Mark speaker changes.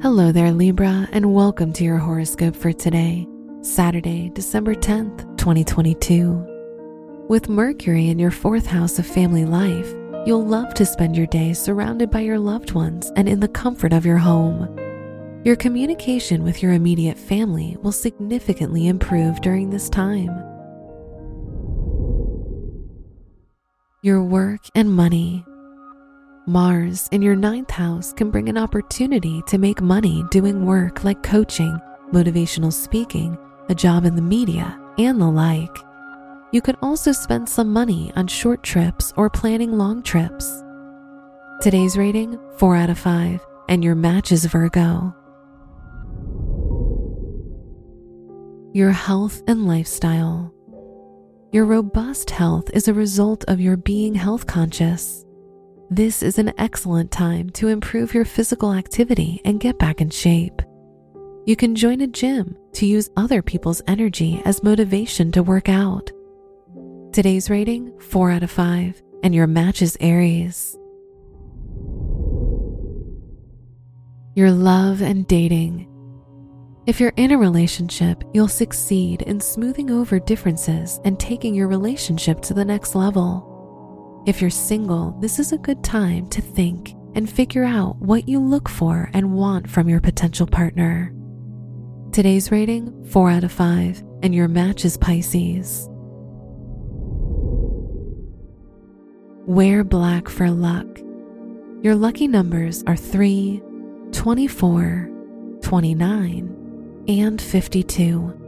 Speaker 1: Hello there, Libra, and welcome to your horoscope for today, Saturday, December 10th, 2022. With Mercury in your fourth house of family life, you'll love to spend your day surrounded by your loved ones and in the comfort of your home. Your communication with your immediate family will significantly improve during this time. Your work and money. Mars in your ninth house can bring an opportunity to make money doing work like coaching, motivational speaking, a job in the media, and the like. You could also spend some money on short trips or planning long trips. Today's rating 4 out of 5, and your match is Virgo. Your health and lifestyle. Your robust health is a result of your being health conscious. This is an excellent time to improve your physical activity and get back in shape. You can join a gym to use other people's energy as motivation to work out. Today's rating 4 out of 5, and your match is Aries. Your love and dating. If you're in a relationship, you'll succeed in smoothing over differences and taking your relationship to the next level. If you're single, this is a good time to think and figure out what you look for and want from your potential partner. Today's rating 4 out of 5, and your match is Pisces. Wear black for luck. Your lucky numbers are 3, 24, 29, and 52.